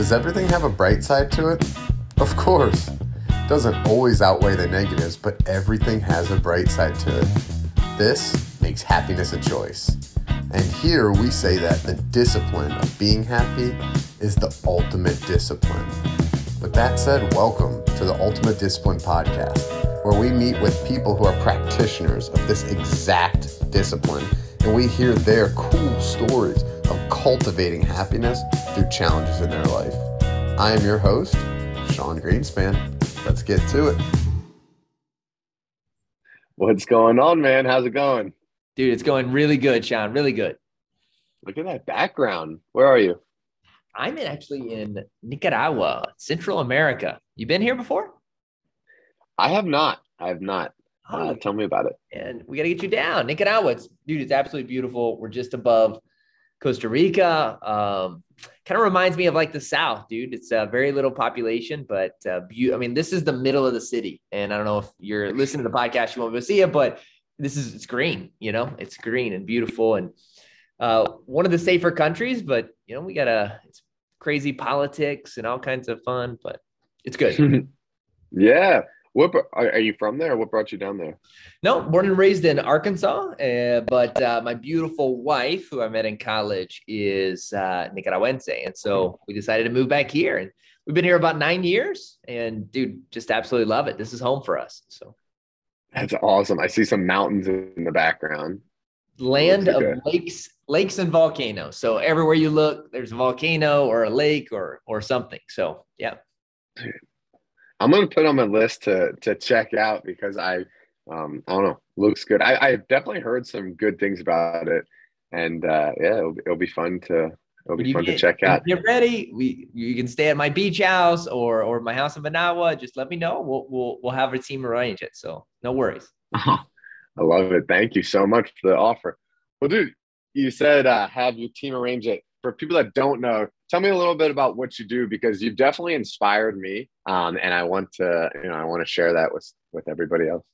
Does everything have a bright side to it? Of course. Doesn't always outweigh the negatives, but everything has a bright side to it. This makes happiness a choice. And here we say that the discipline of being happy is the ultimate discipline. With that said, welcome to the Ultimate Discipline Podcast, where we meet with people who are practitioners of this exact discipline and we hear their cool stories of cultivating happiness through challenges in their life. I am your host, Sean Greenspan. Let's get to it. What's going on, man? How's it going? Dude, it's going really good, Sean. Really good. Look at that background. Where are you? I'm in actually in Nicaragua, Central America. You been here before? I have not. I have not. Uh, tell me about it. And we got to get you down. Nicaragua, it's, dude, it's absolutely beautiful. We're just above Costa Rica. Um, kind of reminds me of like the South, dude. It's a very little population, but uh, be- I mean, this is the middle of the city. And I don't know if you're listening to the podcast, you won't go see it, but this is it's green. You know, it's green and beautiful, and uh, one of the safer countries. But you know, we got a it's crazy politics and all kinds of fun, but it's good. yeah. What are you from there? What brought you down there? No, born and raised in Arkansas, uh, but uh, my beautiful wife, who I met in college, is uh, Nicaraguense, and so we decided to move back here, and we've been here about nine years, and dude, just absolutely love it. This is home for us. So that's awesome. I see some mountains in the background. Land of good. lakes, lakes and volcanoes. So everywhere you look, there's a volcano or a lake or or something. So yeah. I'm gonna put on my list to to check out because I um I don't know looks good. I I definitely heard some good things about it, and uh, yeah, it'll, it'll be fun to it'll be fun get, to check out. Get ready. We you can stay at my beach house or or my house in Managua. Just let me know. We'll we'll we'll have a team arrange it. So no worries. Oh, I love it. Thank you so much for the offer. Well, dude, you said uh, have your team arrange it. For people that don't know, tell me a little bit about what you do because you've definitely inspired me um, and i want to you know i want to share that with with everybody else.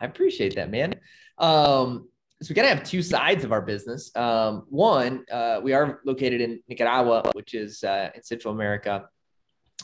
I appreciate that man. Um, so we gotta have two sides of our business. Um, one uh, we are located in nicaragua which is uh, in central america.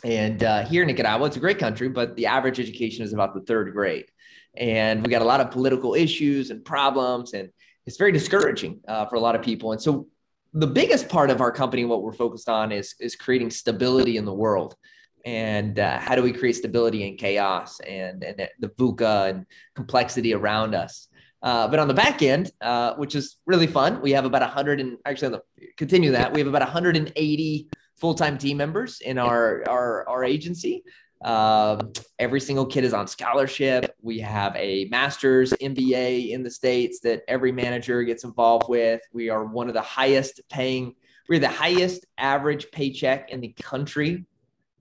And uh, here in nicaragua it's a great country but the average education is about the third grade. And we got a lot of political issues and problems and it's very discouraging uh, for a lot of people. And so the biggest part of our company, what we're focused on is, is creating stability in the world. And uh, how do we create stability in chaos and, and the VUCA and complexity around us? Uh, but on the back end, uh, which is really fun, we have about 100 and actually continue that. We have about 180 full-time team members in our, our, our agency. Um, every single kid is on scholarship. We have a master's MBA in the States that every manager gets involved with. We are one of the highest paying, we're the highest average paycheck in the country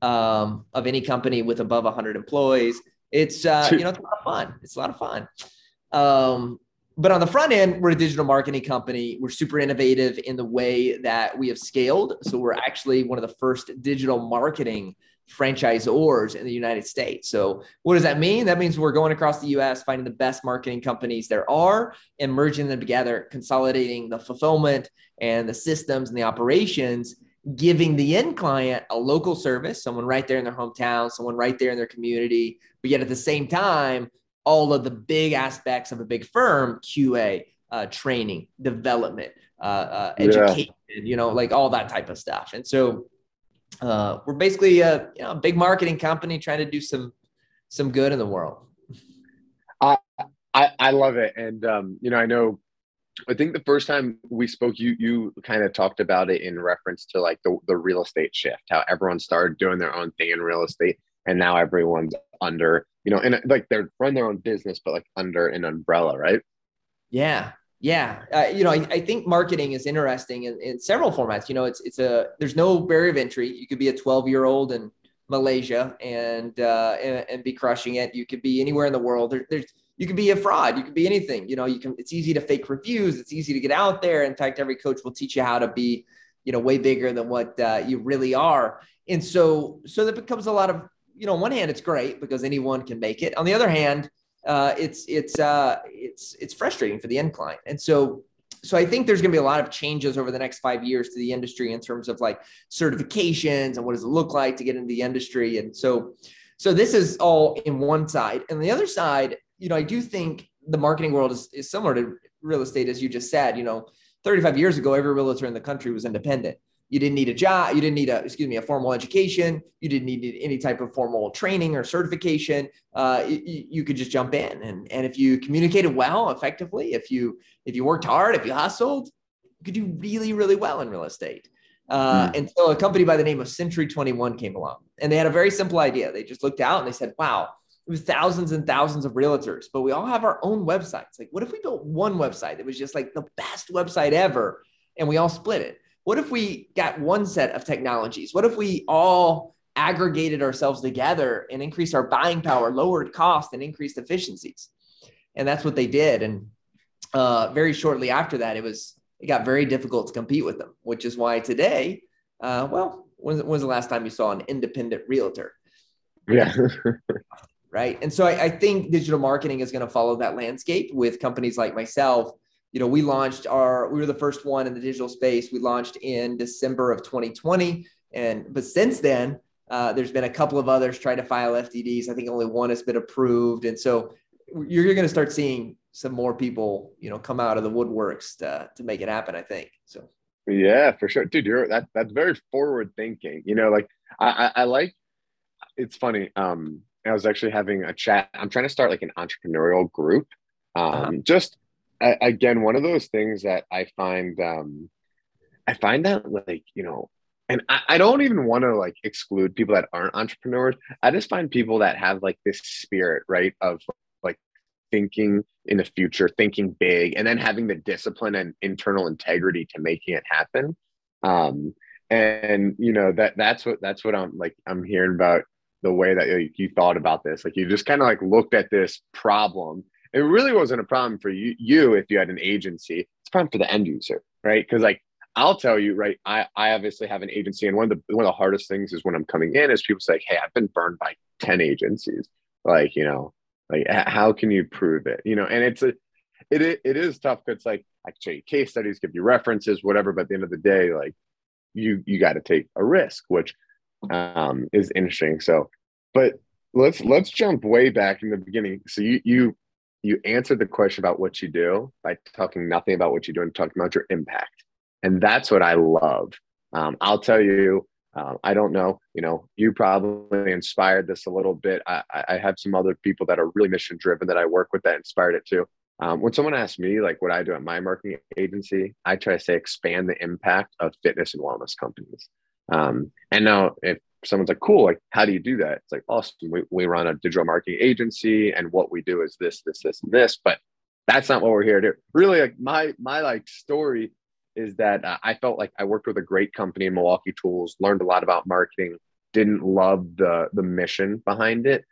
um, of any company with above 100 employees. It's, uh, you know, it's a lot of fun. It's a lot of fun. Um, but on the front end, we're a digital marketing company. We're super innovative in the way that we have scaled. So we're actually one of the first digital marketing franchisors in the United States. So, what does that mean? That means we're going across the US, finding the best marketing companies there are and merging them together, consolidating the fulfillment and the systems and the operations, giving the end client a local service, someone right there in their hometown, someone right there in their community, but yet at the same time, all of the big aspects of a big firm, QA, uh, training, development, uh, uh, education, yeah. you know, like all that type of stuff. And so uh, we're basically a, you know, a big marketing company trying to do some some good in the world. I I, I love it, and um, you know, I know. I think the first time we spoke, you you kind of talked about it in reference to like the the real estate shift, how everyone started doing their own thing in real estate, and now everyone's under, you know, and like they're run their own business, but like under an umbrella, right? Yeah, yeah, uh, you know, I, I, think marketing is interesting in, in several formats. You know, it's it's a there's no barrier of entry. You could be a 12 year old in Malaysia and, uh, and, and be crushing it. You could be anywhere in the world. There, there's you could be a fraud. You could be anything. You know, you can. It's easy to fake reviews. It's easy to get out there. In fact, every coach will teach you how to be, you know, way bigger than what uh, you really are. And so so that becomes a lot of you know. On one hand, it's great because anyone can make it. On the other hand uh, it's it's uh, it's it's frustrating for the end client. And so so I think there's going to be a lot of changes over the next five years to the industry in terms of like certifications and what does it look like to get into the industry. And so, so this is all in one side. And the other side, you know, I do think the marketing world is, is similar to real estate, as you just said. You know, 35 years ago, every realtor in the country was independent. You didn't need a job. You didn't need a, excuse me, a formal education. You didn't need any type of formal training or certification. Uh, you, you, could just jump in, and and if you communicated well, effectively, if you if you worked hard, if you hustled, you could do really really well in real estate. Uh, mm. And so a company by the name of Century 21 came along, and they had a very simple idea. They just looked out and they said, "Wow, it was thousands and thousands of realtors, but we all have our own websites. Like, what if we built one website that was just like the best website ever, and we all split it?" What if we got one set of technologies? What if we all aggregated ourselves together and increased our buying power, lowered cost, and increased efficiencies? And that's what they did. And uh, very shortly after that, it was it got very difficult to compete with them, which is why today, uh, well, when was the last time you saw an independent realtor? Yeah. right. And so I, I think digital marketing is going to follow that landscape with companies like myself you know, we launched our, we were the first one in the digital space. We launched in December of 2020. And, but since then, uh, there's been a couple of others try to file FDDs. I think only one has been approved. And so you're, you're going to start seeing some more people, you know, come out of the woodworks to, to make it happen, I think. So. Yeah, for sure. Dude, you're that that's very forward thinking. You know, like I, I, I like it's funny. Um, I was actually having a chat. I'm trying to start like an entrepreneurial group. Um, uh-huh. just Again, one of those things that I find, um, I find that like, you know, and I, I don't even want to like exclude people that aren't entrepreneurs. I just find people that have like this spirit, right, of like thinking in the future, thinking big, and then having the discipline and internal integrity to making it happen. Um, and you know that that's what that's what I'm like. I'm hearing about the way that you, you thought about this. Like you just kind of like looked at this problem it really wasn't a problem for you, you if you had an agency. It's a problem for the end user, right? Because like I'll tell you, right? I, I obviously have an agency, and one of the one of the hardest things is when I'm coming in is people say, "Hey, I've been burned by ten agencies." Like, you know, like how can you prove it? You know, and it's a it it, is tough because like I can show you case studies, give you references, whatever. But at the end of the day, like you you got to take a risk, which um, is interesting. So, but let's let's jump way back in the beginning. So you you you answered the question about what you do by talking nothing about what you do and talking about your impact. And that's what I love. Um, I'll tell you, uh, I don't know, you know, you probably inspired this a little bit. I, I have some other people that are really mission driven that I work with that inspired it too. Um, when someone asks me like what I do at my marketing agency, I try to say expand the impact of fitness and wellness companies. Um, and now if someone's like, cool, like, how do you do that? It's like, awesome. We, we run a digital marketing agency and what we do is this, this, this, and this, but that's not what we're here to do. Really, like my, my like story is that uh, I felt like I worked with a great company in Milwaukee Tools, learned a lot about marketing, didn't love the, the mission behind it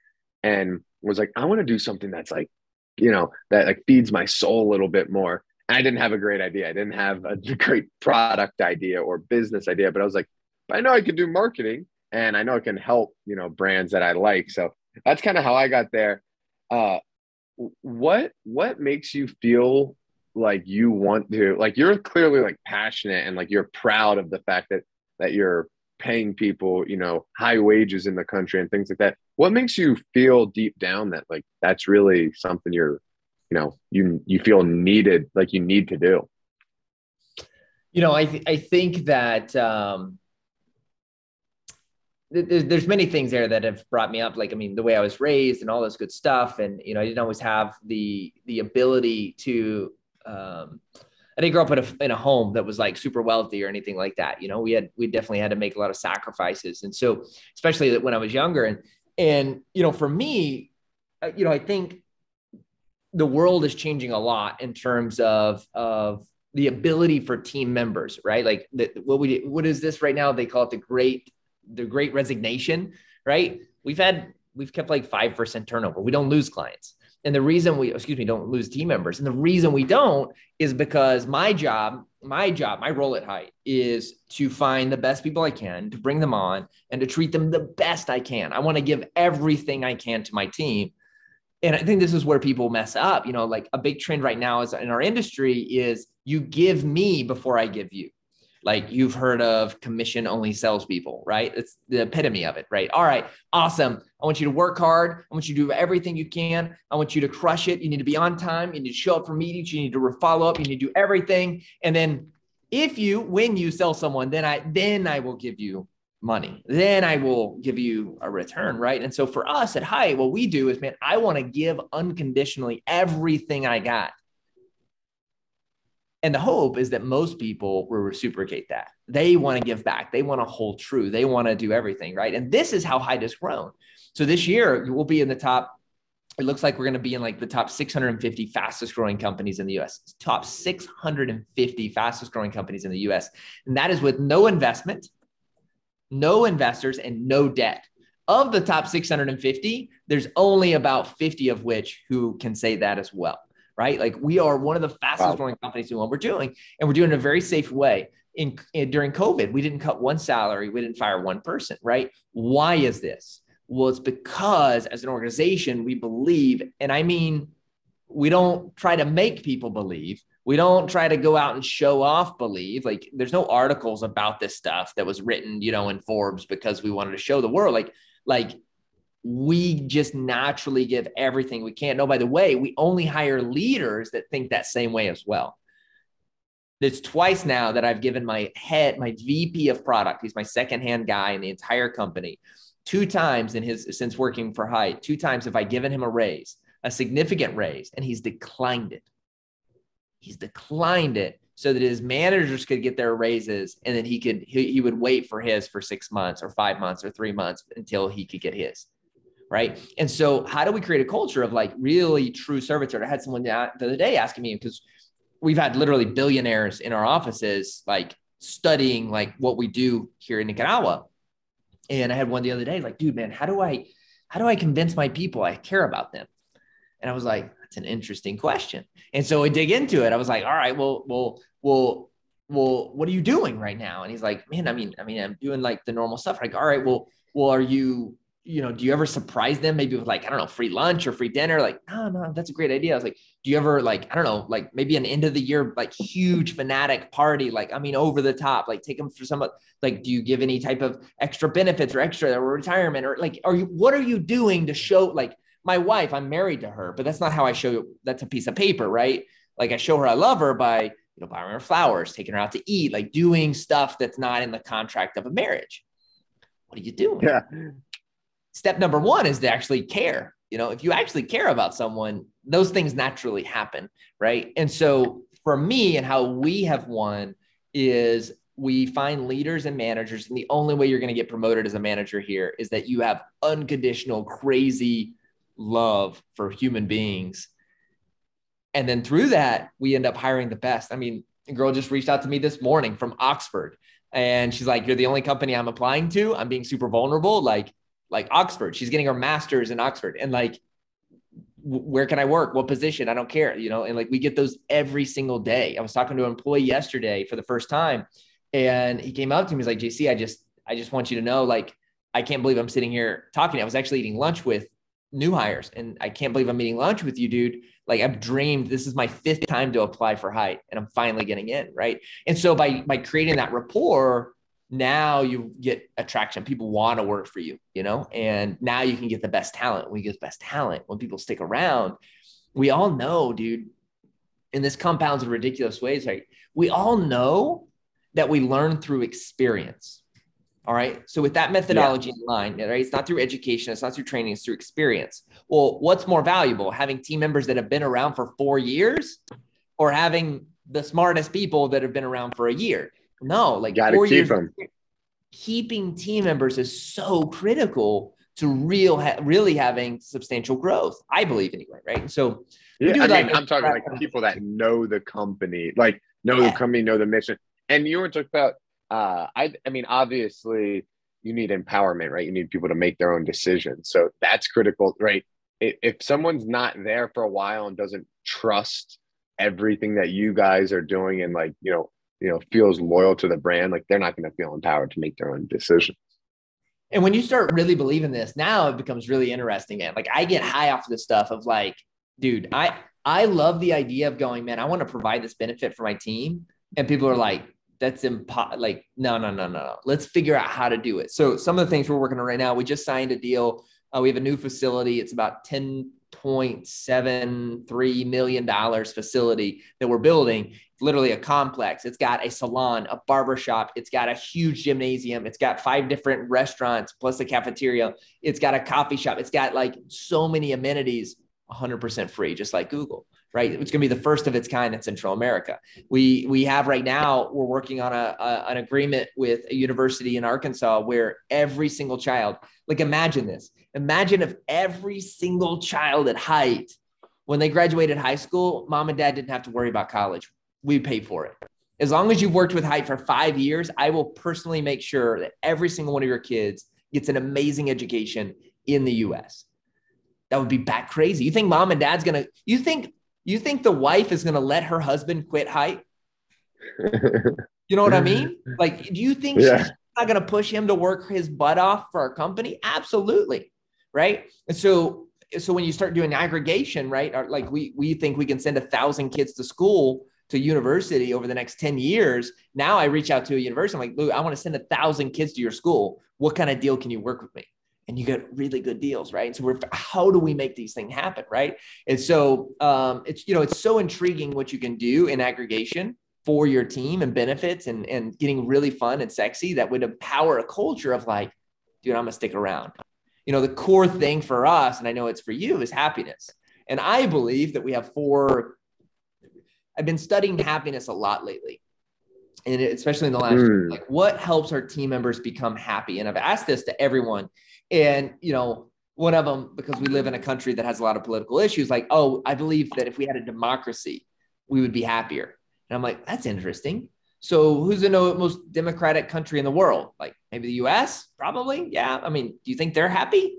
and was like, I want to do something that's like, you know, that like feeds my soul a little bit more. And I didn't have a great idea. I didn't have a great product idea or business idea, but I was like, I know I could do marketing and I know it can help, you know, brands that I like. So that's kind of how I got there. Uh, what what makes you feel like you want to like you're clearly like passionate and like you're proud of the fact that that you're paying people you know high wages in the country and things like that what makes you feel deep down that like that's really something you're you know you you feel needed like you need to do you know i th- i think that um there's many things there that have brought me up like i mean the way i was raised and all this good stuff and you know i didn't always have the the ability to um i didn't grow up in a, in a home that was like super wealthy or anything like that you know we had we definitely had to make a lot of sacrifices and so especially when i was younger and and you know for me uh, you know i think the world is changing a lot in terms of of the ability for team members right? Like the, what we what is this right now? They call it the great the great resignation, right? We've had we've kept like 5% turnover. We don't lose clients. And the reason we, excuse me, don't lose team members. And the reason we don't is because my job, my job, my role at Hite is to find the best people I can, to bring them on and to treat them the best I can. I want to give everything I can to my team. And I think this is where people mess up. You know, like a big trend right now is in our industry is you give me before I give you. Like you've heard of commission only salespeople, right? It's the epitome of it, right? All right, awesome. I want you to work hard. I want you to do everything you can. I want you to crush it. You need to be on time. You need to show up for meetings. You need to follow up. You need to do everything. And then if you, when you sell someone, then I, then I will give you money. Then I will give you a return, right? And so for us at Hite, what we do is, man, I want to give unconditionally everything I got. And the hope is that most people will reciprocate that. They want to give back. They want to hold true. They want to do everything, right? And this is how Hite has grown. So this year we'll be in the top. It looks like we're going to be in like the top 650 fastest growing companies in the US. Top 650 fastest growing companies in the US. And that is with no investment, no investors, and no debt. Of the top 650, there's only about 50 of which who can say that as well right? Like we are one of the fastest wow. growing companies in what we're doing, and we're doing it in a very safe way. In, in during COVID, we didn't cut one salary, we didn't fire one person, right? Why is this? Well, it's because as an organization, we believe, and I mean, we don't try to make people believe. We don't try to go out and show off believe. Like there's no articles about this stuff that was written, you know, in Forbes because we wanted to show the world. Like, like we just naturally give everything we can. No, by the way, we only hire leaders that think that same way as well. It's twice now that I've given my head, my VP of product, he's my second-hand guy in the entire company. Two times in his since working for Hite, two times have I given him a raise, a significant raise, and he's declined it. He's declined it so that his managers could get their raises and then he could he, he would wait for his for six months or five months or three months until he could get his right? And so, how do we create a culture of like really true servitude? I had someone the other day asking me because we've had literally billionaires in our offices, like studying like what we do here in Nicaragua. And I had one the other day, like, dude, man, how do I, how do I convince my people I care about them? And I was like, that's an interesting question. And so I dig into it. I was like, all right, well, well, well, well, what are you doing right now? And he's like, man, I mean, I mean, I'm doing like the normal stuff. Like, all right, well, well, are you you know, do you ever surprise them maybe with like, I don't know, free lunch or free dinner? Like, no, no, that's a great idea. I was like, do you ever like, I don't know, like maybe an end of the year, like huge fanatic party, like, I mean, over the top, like take them for some, like, do you give any type of extra benefits or extra or retirement or like, are you, what are you doing to show like my wife, I'm married to her, but that's not how I show you. That's a piece of paper, right? Like I show her I love her by, you know, buying her flowers, taking her out to eat, like doing stuff that's not in the contract of a marriage. What are you doing? Yeah step number one is to actually care. You know, if you actually care about someone, those things naturally happen, right? And so for me and how we have won is we find leaders and managers, and the only way you're going to get promoted as a manager here is that you have unconditional, crazy love for human beings. And then through that, we end up hiring the best. I mean, a girl just reached out to me this morning from Oxford, and she's like, You're the only company I'm applying to. I'm being super vulnerable. Like, like Oxford. She's getting her master's in Oxford. And like, where can I work? What position? I don't care, you know? And like, we get those every single day. I was talking to an employee yesterday for the first time and he came up to me. He's like, JC, I just, I just want you to know, like, I can't believe I'm sitting here talking. I was actually eating lunch with new hires and I can't believe I'm eating lunch with you, dude. Like I've dreamed this is my fifth time to apply for Hite and I'm finally getting in. Right. And so by, by creating that rapport, now you get attraction. People want to work for you, you know, and now you can get the best talent. You get the best talent, when people stick around, we all know, dude, and this compounds in ridiculous ways, right? We all know that we learn through experience. All right. So with that methodology yeah. in line, right? It's not through education, it's not through training, it's through experience. Well, what's more valuable? Having team members that have been around for four years or having the smartest people that have been around for a year? No, like Gotta four years. Them. Keeping team members is so critical to real ha- really having substantial growth. I believe anyway, right? So yeah, I mean, I'm talking like people that know the company, like know yeah. the company, know the mission. And you were talking about, uh, I, I mean, obviously you need empowerment, right? You need people to make their own decisions. So that's critical, right? If someone's not there for a while and doesn't trust everything that you guys are doing and like, you know, you know feels loyal to the brand like they're not going to feel empowered to make their own decisions and when you start really believing this now it becomes really interesting and like i get high off of this stuff of like dude i I love the idea of going, man, I want to provide this benefit for my team. And people are like, that's impossible. Like, no, no, no, no, no. Let's figure out how to do it. So some of the things we're working on right now, we just signed a deal. Uh, we have a new facility. It's about 10.73 million dollars facility that we're building. It's literally a complex. It's got a salon, a barber shop. It's got a huge gymnasium. It's got five different restaurants plus a cafeteria. It's got a coffee shop. It's got like so many amenities 100% free, just like Google right? It's going to be the first of its kind in Central America. We we have right now we're working on a, a, an agreement with a university in Arkansas where every single child, like imagine this, imagine if every single child at Hite, when they graduated high school, mom and dad didn't have to worry about college. We pay for it. As long as you've worked with Hite for five years, I will personally make sure that every single one of your kids gets an amazing education in the U.S. That would be back crazy. You think mom and dad's gonna? You think you think the wife is going to let her husband quit Hite? you know what I mean? Like, do you think yeah. she's not going to push him to work his butt off for our company? Absolutely. Right. And so, so when you start doing aggregation, right? Like we, we think we can send a thousand kids to school to university over the next 10 years. Now I reach out to a university. I'm like, Luke, I want to send a thousand kids to your school. What kind of deal can you work with me? and you get really good deals, right? And so we're how do we make these things happen, right? And so um, it's you know it's so intriguing what you can do in aggregation for your team and benefits and and getting really fun and sexy that would empower a culture of like, dude, I'm gonna stick around. You know, the core thing for us, and I know it's for you, is happiness. And I believe that we have four. I've been studying happiness a lot lately and especially in the last mm. like what helps our team members become happy and i've asked this to everyone and, you know, one of them, because we live in a country that has a lot of political issues, like, oh, I believe that if we had a democracy, we would be happier. And I'm like, that's interesting. So who's the most democratic country in the world? Like maybe the US? Probably. Yeah. I mean, do you think they're happy?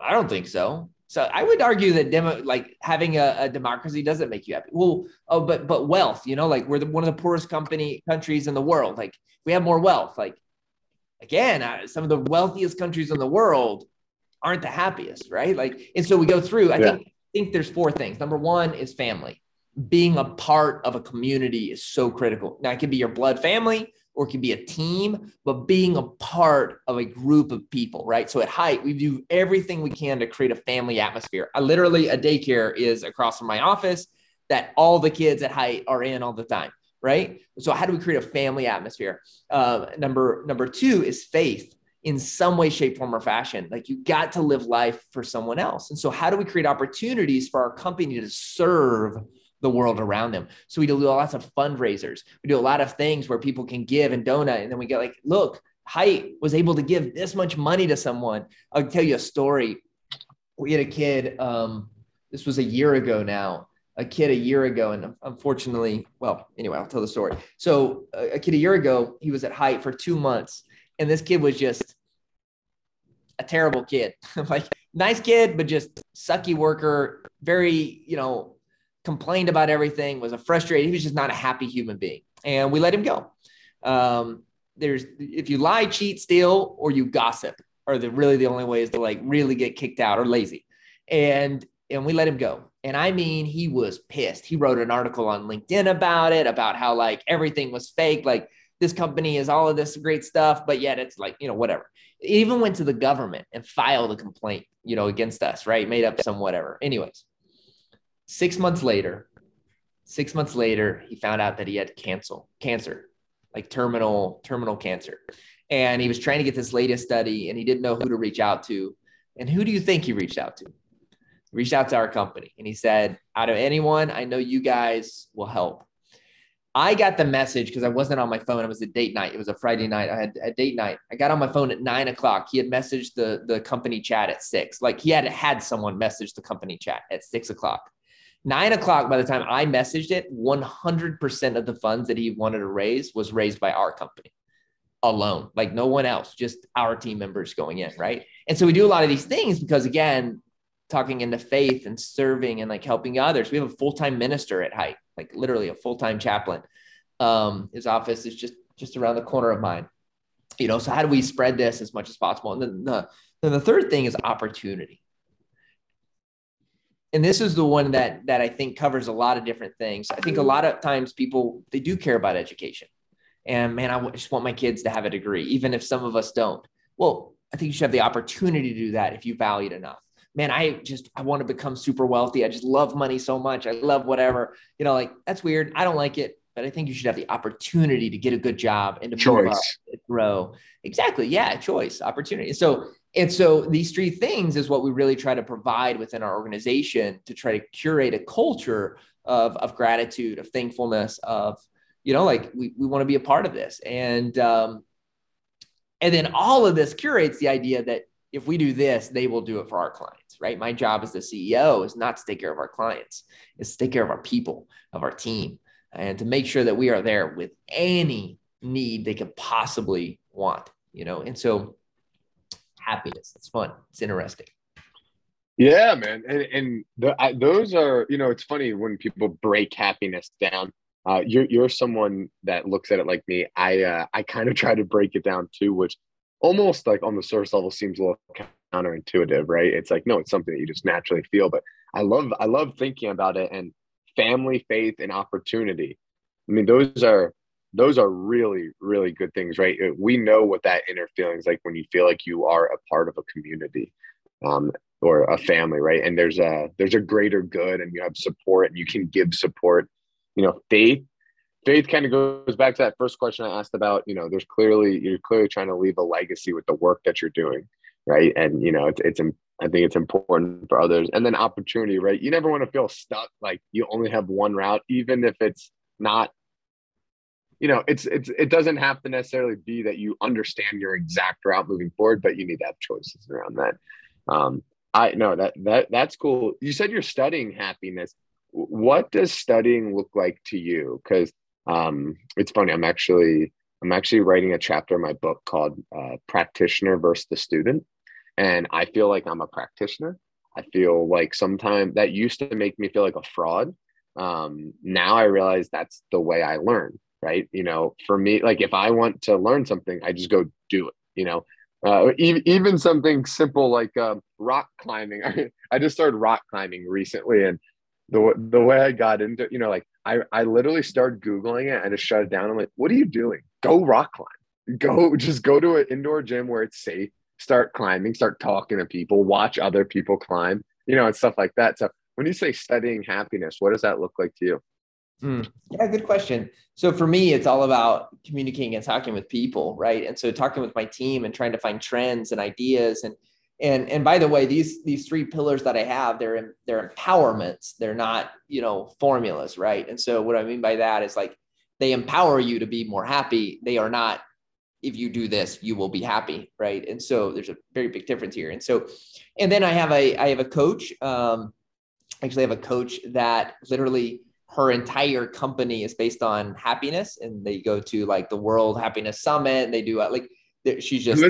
I don't think so. So I would argue that demo, like having a, a, democracy doesn't make you happy. Well, oh, but but wealth, you know, like we're the, one of the poorest company countries in the world. Like we have more wealth. Like again, uh, some of the wealthiest countries in the world aren't the happiest, right? Like, and so we go through. I yeah. think I think there's four things. Number one is family. Being a part of a community is so critical. Now, it can be your blood family or it can be a team, but being a part of a group of people, right? So at Hite, we do everything we can to create a family atmosphere. I literally, a daycare is across from my office that all the kids at Hite are in all the time right? So how do we create a family atmosphere? Uh, number number two is faith in some way, shape, form, or fashion. Like you got to live life for someone else. And so how do we create opportunities for our company to serve the world around them? So we do lots of fundraisers. We do a lot of things where people can give and donate. And then we get like, look, Hite was able to give this much money to someone. I'll tell you a story. We had a kid, um, this was a year ago now a kid a year ago, and unfortunately, well, anyway, I'll tell the story. So, a kid a year ago, he was at Hite for two months, and this kid was just a terrible kid. like, nice kid, but just sucky worker, very, you know, complained about everything, was a frustrated, he was just not a happy human being. And we let him go. Um, there's if you lie, cheat, steal, or you gossip, are the really the only ways to like really get kicked out or lazy. And and we let him go. And I mean, he was pissed. He wrote an article on LinkedIn about it, about how like everything was fake. Like this company is all of this great stuff, but yet it's like, you know, whatever. It even went to the government and filed a complaint, you know, against us, right? Made up some whatever. Anyways, six months later, six months later, he found out that he had cancel, cancer, like terminal, terminal cancer. And he was trying to get this latest study and he didn't know who to reach out to. And who do you think he reached out to? reached out to our company and he said, out of anyone, I know you guys will help. I got the message because I wasn't on my phone. It was a date night. It was a Friday night. I had a date night. I got on my phone at nine o'clock. He had messaged the, the company chat at six. Like he had had someone message the company chat at six o'clock. Nine o'clock, by the time I messaged it, 100% of the funds that he wanted to raise was raised by our company alone, like no one else, just our team members going in. Right. And so we do a lot of these things because, again, talking into faith and serving and like helping others. We have a full time minister at Hite, like literally a full time chaplain. Um, his office is just just around the corner of mine. You know, so how do we spread this as much as possible? And then the then the third thing is opportunity. And this is the one that that I think covers a lot of different things. I think a mm-hmm. lot of times people they do care about education, and man, I just want my kids to have a degree, even if some of us don't. Well, I think you should have the opportunity to do that if you value it enough. Man, I just I want to become super wealthy. I just love money so much. I love whatever. You know, like that's weird. I don't like it, but I think you should have the opportunity to get a good job and to choice. move up, to grow. Exactly. Yeah, choice, opportunity. So and so these three things is what we really try to provide within our organization to try to curate a culture of, of gratitude, of thankfulness, of, you know, like we, we want to be a part of this. And, um, and then all of this curates the idea that if we do this, they will do it for our clients, right? My job as the CEO is not to take care of our clients, it's to take care of our people, of our team, and to make sure that we are there with any need they could possibly want, you know? And so happiness. It's fun. It's interesting. Yeah, man, and and the, I, those are you know it's funny when people break happiness down. Uh, you're you're someone that looks at it like me. I uh, I kind of try to break it down too, which almost like on the surface level seems a little counterintuitive, right? It's like no, it's something that you just naturally feel. But I love I love thinking about it and family, faith, and opportunity. I mean, those are those are really really good things right? Uh, we know what that inner feeling is like when you feel like you are a part of a community um, or a family right? And there's a there's a greater good and you have support and you can give support. You know faith faith kind of goes back to that first question i asked about you know there's clearly you're clearly trying to leave a legacy with the work that you're doing right? And you know it's, it's i think it's important for others. And then opportunity right? You never want to feel stuck like you only have one route even if it's not you know, it's it's it doesn't have to necessarily be that you understand your exact route moving forward, but you need to have choices around that. Um, I know that that that's cool. You said you're studying happiness. What does studying look like to you? Because um, it's funny. I'm actually I'm actually writing a chapter in my book called uh, "Practitioner versus the Student," and I feel like I'm a practitioner. I feel like sometimes that used to make me feel like a fraud. Um, now I realize that's the way I learn right? You know, for me, like if I want to learn something, I just go do it, you know. Uh, even, even something simple like uh, rock climbing. I, I just started rock climbing recently, and the the way I got into, you know, like I I literally started googling it and just shut it down. I'm like, what are you doing? Go rock climb. Go just go to an indoor gym where it's safe. Start climbing. Start talking to people. Watch other people climb. You know, and stuff like that. So when you say studying happiness, what does that look like to you? Mm. Yeah, good question. So for me, it's all about communicating and talking with people, right? And so talking with my team and trying to find trends and ideas and and and by the way, these these three pillars that I have, they're they're empowerments. They're not you know formulas, right? And so what I mean by that is like they empower you to be more happy. They are not if you do this, you will be happy, right? And so there's a very big difference here. And so, and then I have a I have a coach. Um, actually, I have a coach that literally her entire company is based on happiness and they go to like the world happiness summit and they do uh, like she's just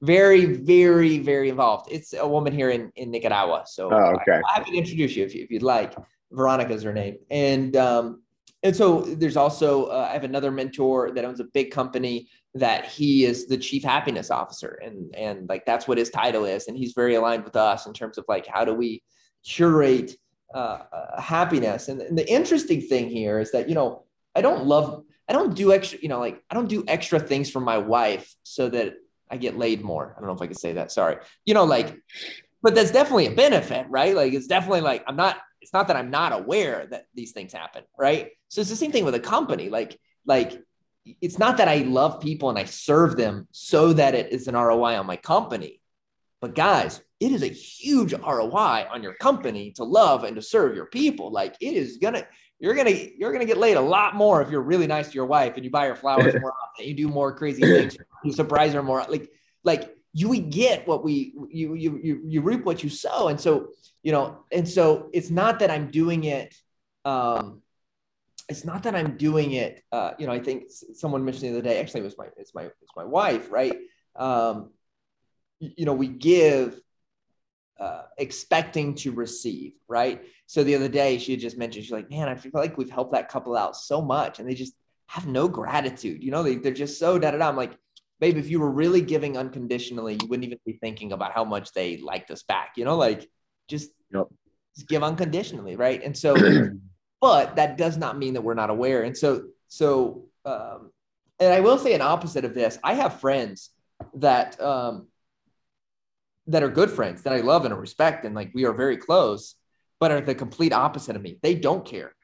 very very very involved. It's a woman here in, in nicaragua so oh, okay. I, I to introduce you if, you if you'd like. Veronica's her name. And um and so there's also uh, i have another mentor that owns a big company that he is the chief happiness officer and and like that's what his title is and he's very aligned with us in terms of like how do we curate uh, happiness. And, and the interesting thing here is that, you know, I don't love, I don't do extra, you know, like I don't do extra things for my wife so that I get laid more. I don't know if I can say that. Sorry. You know, like, but that's definitely a benefit, right? Like, it's definitely like, I'm not, it's not that I'm not aware that these things happen, right? So it's the same thing with a company. Like, like, it's not that I love people and I serve them so that it is an ROI on my company. But guys, it is a huge ROI on your company to love and to serve your people. Like it is gonna, you're gonna, you're gonna get laid a lot more if you're really nice to your wife and you buy her flowers more often, you do more crazy things, you surprise her more. Like, like you we get what we you you you you reap what you sow. And so, you know, and so it's not that I'm doing it. Um, it's not that I'm doing it. Uh, you know, I think someone mentioned the other day. Actually, it was my it's my it's my wife, right? Um, you know, we give uh, expecting to receive, right? So the other day she had just mentioned, she's like, man, I feel like we've helped that couple out so much and they just have no gratitude. You know, they, they're just so da da da. I'm like, babe, if you were really giving unconditionally, you wouldn't even be thinking about how much they liked us back. You know, like just, yep. just give unconditionally, right? And so, but that does not mean that we're not aware. And so, so, um, and I will say an opposite of this. I have friends that um, that are good friends that I love and respect, and like we are very close, but are the complete opposite of me. They don't care.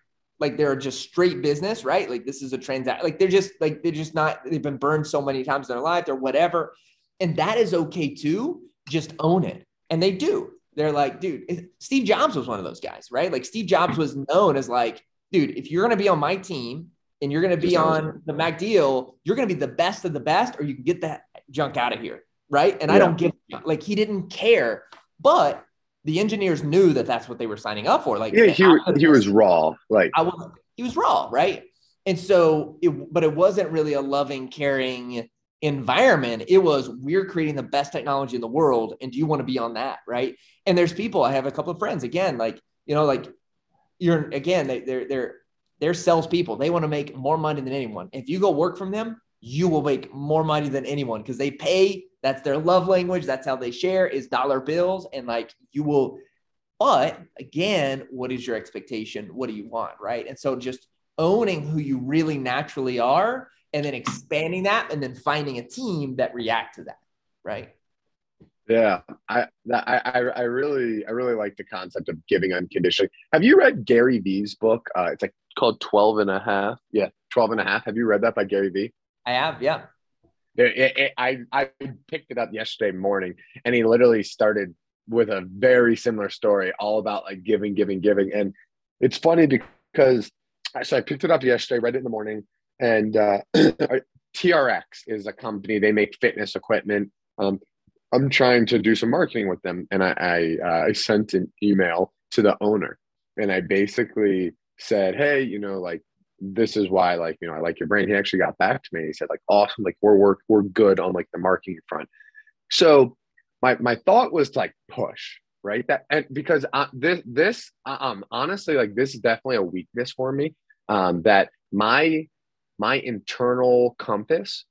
Like they're just straight business, right? Like this is a transaction. Like they're just like they're just not. They've been burned so many times in their life or whatever, and that is okay too. Just own it, and they do. They're like, dude. Steve Jobs was one of those guys, right? Like Steve Jobs was known as like, dude, if you're gonna be on my team and you're going to be on the Mac deal, you're going to be the best of the best, or you can get that junk out of here, right? And yeah. I don't give like he didn't care, but the engineers knew that that's what they were signing up for. Like, yeah, he, he was raw. Like, I was, he was raw, right? And so, it, but it wasn't really a loving, caring environment. It was we're creating the best technology in the world, and do you want to be on that, right? And there's people. I have a couple of friends again, like you know, like you're again, they, they're they're they're salespeople. They want to make more money than anyone. If you go work from them, you will make more money than anyone because they pay. That's their love language. That's how they share is dollar bills. And like you will, but again, what is your expectation? What do you want? Right. And so just owning who you really naturally are and then expanding that and then finding a team that react to that. Right. Yeah, I, I I really I really like the concept of giving unconditionally. Have you read Gary Vee's book? Uh, it's like called 12 and a half. Yeah, 12 and a half. Have you read that by Gary Vee? I have, yeah. It, it, it, I, I picked it up yesterday morning and he literally started with a very similar story, all about like giving, giving, giving. And it's funny because so I picked it up yesterday, read it in the morning, and uh, TRX is a company, they make fitness equipment. Um, I'm trying to do some marketing with them. And I, I, uh, I sent an email to the owner and I basically said, Hey, you know, like this is why like you know i like your brain. He actually got back to me he said like awesome like we're we're, we're good on like the marketing front. So my my thought was to like push right? That and because uh, this this um honestly like this is definitely a weakness for me um that my my internal compass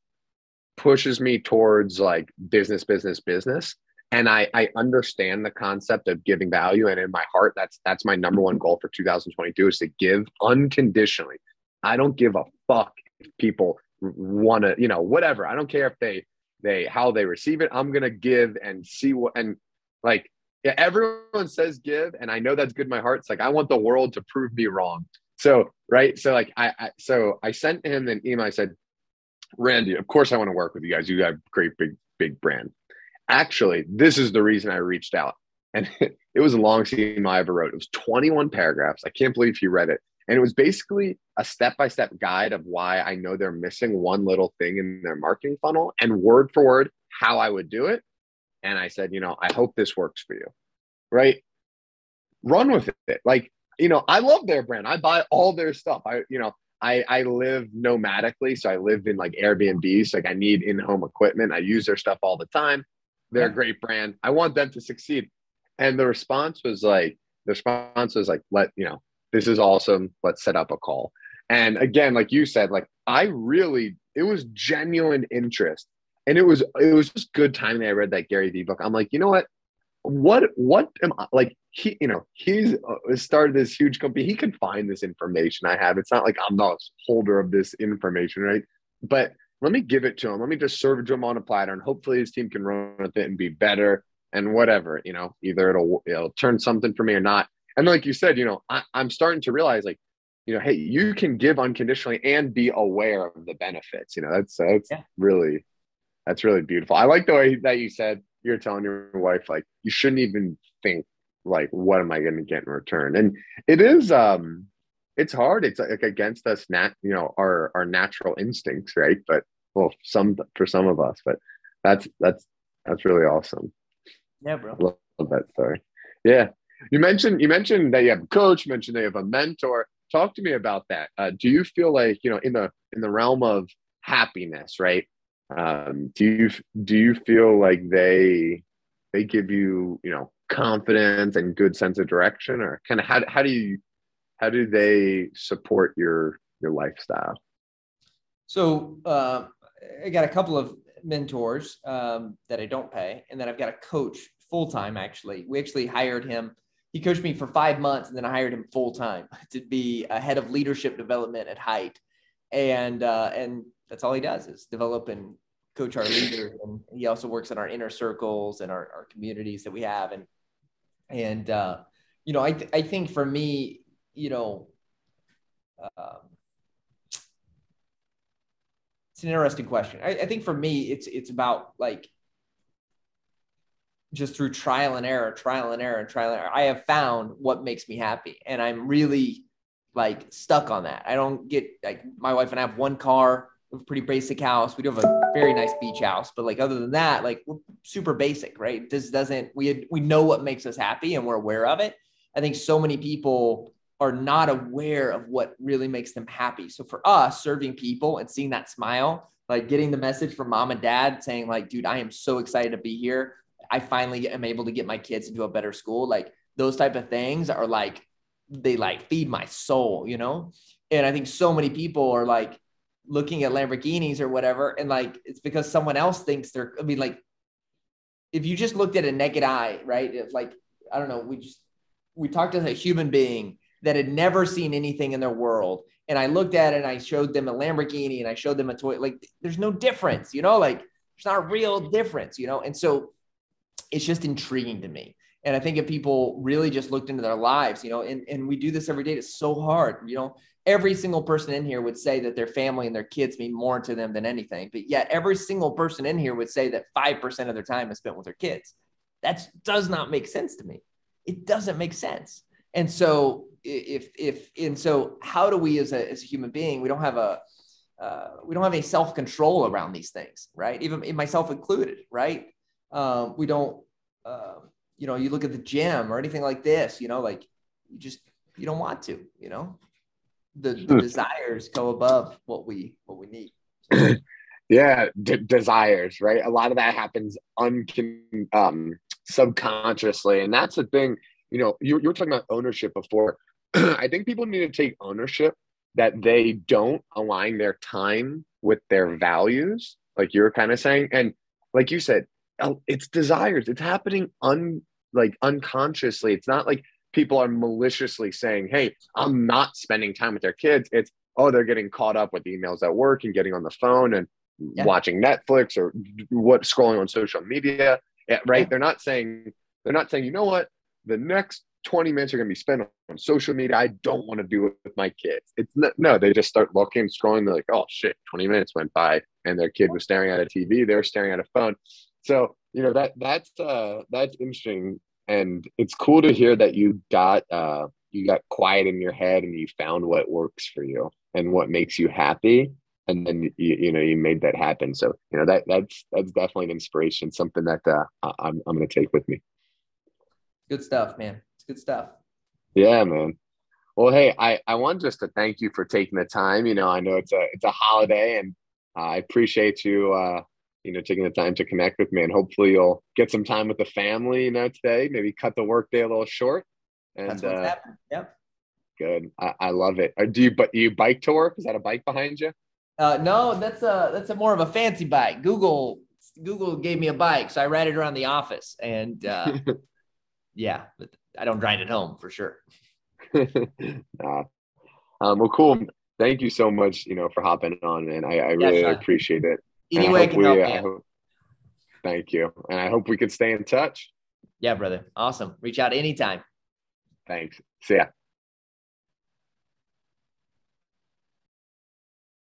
pushes me towards like business business business. And I, I understand the concept of giving value. And in my heart that's that's my number one goal for 2022 is to give unconditionally I don't give a fuck if people want to, you know, whatever. I don't care if they they how they receive it. I'm gonna give and see what and like yeah, everyone says give, and I know that's good in my heart. It's like I want the world to prove me wrong. So right, so like I, I so I sent him an email. I said, Randy, of course I want to work with you guys. You got a great big big brand. Actually, this is the reason I reached out, and it was a long email I ever wrote. It was 21 paragraphs. I can't believe he read it. And it was basically a step by step guide of why I know they're missing one little thing in their marketing funnel and word for word how I would do it. And I said, you know, I hope this works for you. Right. Run with it. Like, you know, I love their brand. I buy all their stuff. I, you know, I, I live nomadically. So I live in like Airbnbs. Like I need in home equipment. I use their stuff all the time. They're a great brand. I want them to succeed. And the response was like, the response was like, let, you know, this is awesome. Let's set up a call. And again, like you said, like I really, it was genuine interest. And it was, it was just good timing. I read that Gary Vee book. I'm like, you know what? What, what am I like? He, you know, he's uh, started this huge company. He can find this information I have. It's not like I'm the holder of this information, right? But let me give it to him. Let me just serve it to him on a platter, and hopefully his team can run with it and be better and whatever. You know, either it'll it'll turn something for me or not and like you said you know I, i'm starting to realize like you know hey you can give unconditionally and be aware of the benefits you know that's that's yeah. really that's really beautiful. I like the way that you said you're telling your wife like you shouldn't even think like what am i going to get in return? And it is um it's hard. It's like against us nat you know our our natural instincts right? But well some for some of us but that's that's that's really awesome. Yeah bro. Love, love that story. Yeah you mentioned you mentioned that you have a coach. Mentioned you have a mentor. Talk to me about that. Uh, do you feel like you know in the in the realm of happiness, right? Um, do you do you feel like they they give you you know confidence and good sense of direction, or kind of how how do you how do they support your your lifestyle? So uh, I got a couple of mentors um, that I don't pay, and then I've got a coach full time. Actually, we actually hired him he coached me for five months and then I hired him full time to be a head of leadership development at Hite. And, uh, and that's all he does is develop and coach our leaders. And he also works in our inner circles and our, our communities that we have. And, and, uh, you know, I, th- I think for me, you know, um, it's an interesting question. I, I think for me, it's, it's about like just through trial and error, trial and error, and trial and error, I have found what makes me happy. And I'm really like stuck on that. I don't get like my wife and I have one car, a pretty basic house. We do have a very nice beach house, but like other than that, like we're super basic, right? This doesn't we we know what makes us happy and we're aware of it. I think so many people are not aware of what really makes them happy. So for us, serving people and seeing that smile, like getting the message from mom and dad saying like, dude, I am so excited to be here. I finally am able to get my kids into a better school. Like those type of things are like, they like feed my soul, you know? And I think so many people are like looking at Lamborghinis or whatever. And like, it's because someone else thinks they're, I mean, like, if you just looked at a naked eye, right? If like, I don't know, we just, we talked to a human being that had never seen anything in their world. And I looked at it and I showed them a Lamborghini and I showed them a toy. Like, there's no difference, you know, like, there's not a real difference, you know? And so it's just intriguing to me. And I think if people really just looked into their lives, you know, and, and we do this every day, it's so hard. You know, every single person in here would say that their family and their kids mean more to them than anything. But yet every single person in here would say that 5% of their time is spent with their kids. That does not make sense to me. It doesn't make sense. And so if, if, and so how do we as a, as a human being, we don't have a, uh, we don't have any self-control around these things, right? Even myself included, right? Um, we don't, uh, you know, you look at the gym or anything like this, you know, like you just, you don't want to, you know, the, the hmm. desires go above what we, what we need. yeah. D- desires, right. A lot of that happens un, um, subconsciously. And that's the thing, you know, you, you were talking about ownership before. I think people need to take ownership that they don't align their time with their values, like you were kind of saying. And like you said, it's desires. It's happening un like unconsciously. It's not like people are maliciously saying, "Hey, I'm not spending time with their kids." It's oh, they're getting caught up with emails at work and getting on the phone and yeah. watching Netflix or what scrolling on social media. Right? Yeah. They're not saying they're not saying, you know what, the next 20 minutes are going to be spent on social media. I don't want to do it with my kids. It's not, no, they just start looking, scrolling. They're like, oh shit, 20 minutes went by and their kid was staring at a TV. They're staring at a phone so you know that that's uh that's interesting. And it's cool to hear that you got uh you got quiet in your head and you found what works for you and what makes you happy. And then you, you know you made that happen. So you know that that's that's definitely an inspiration something that uh, i'm, I'm going to take with me. Good stuff man. It's good stuff. Yeah man. Well hey i i want just to thank you for taking the time. You know i know it's a it's a holiday and uh, i appreciate you uh you know, taking the time to connect with me. And hopefully you'll get some time with the family, you know, today, maybe cut the workday a little short. And That's what's uh, happening. Yep. Good. I, I love it. Uh, do you but you bike to work? Is that a bike behind you? Uh, no, that's a that's a more of a fancy bike. Google Google gave me a bike, so I ride it around the office, and uh, yeah, but I don't ride it home for sure. nah. um, well, cool. Thank you so much, you know, for hopping on, and I, I really yeah, appreciate it. Any way I can we, help uh, you. Thank you. And I hope we could stay in touch. Yeah, brother. Awesome. Reach out anytime. Thanks. See ya.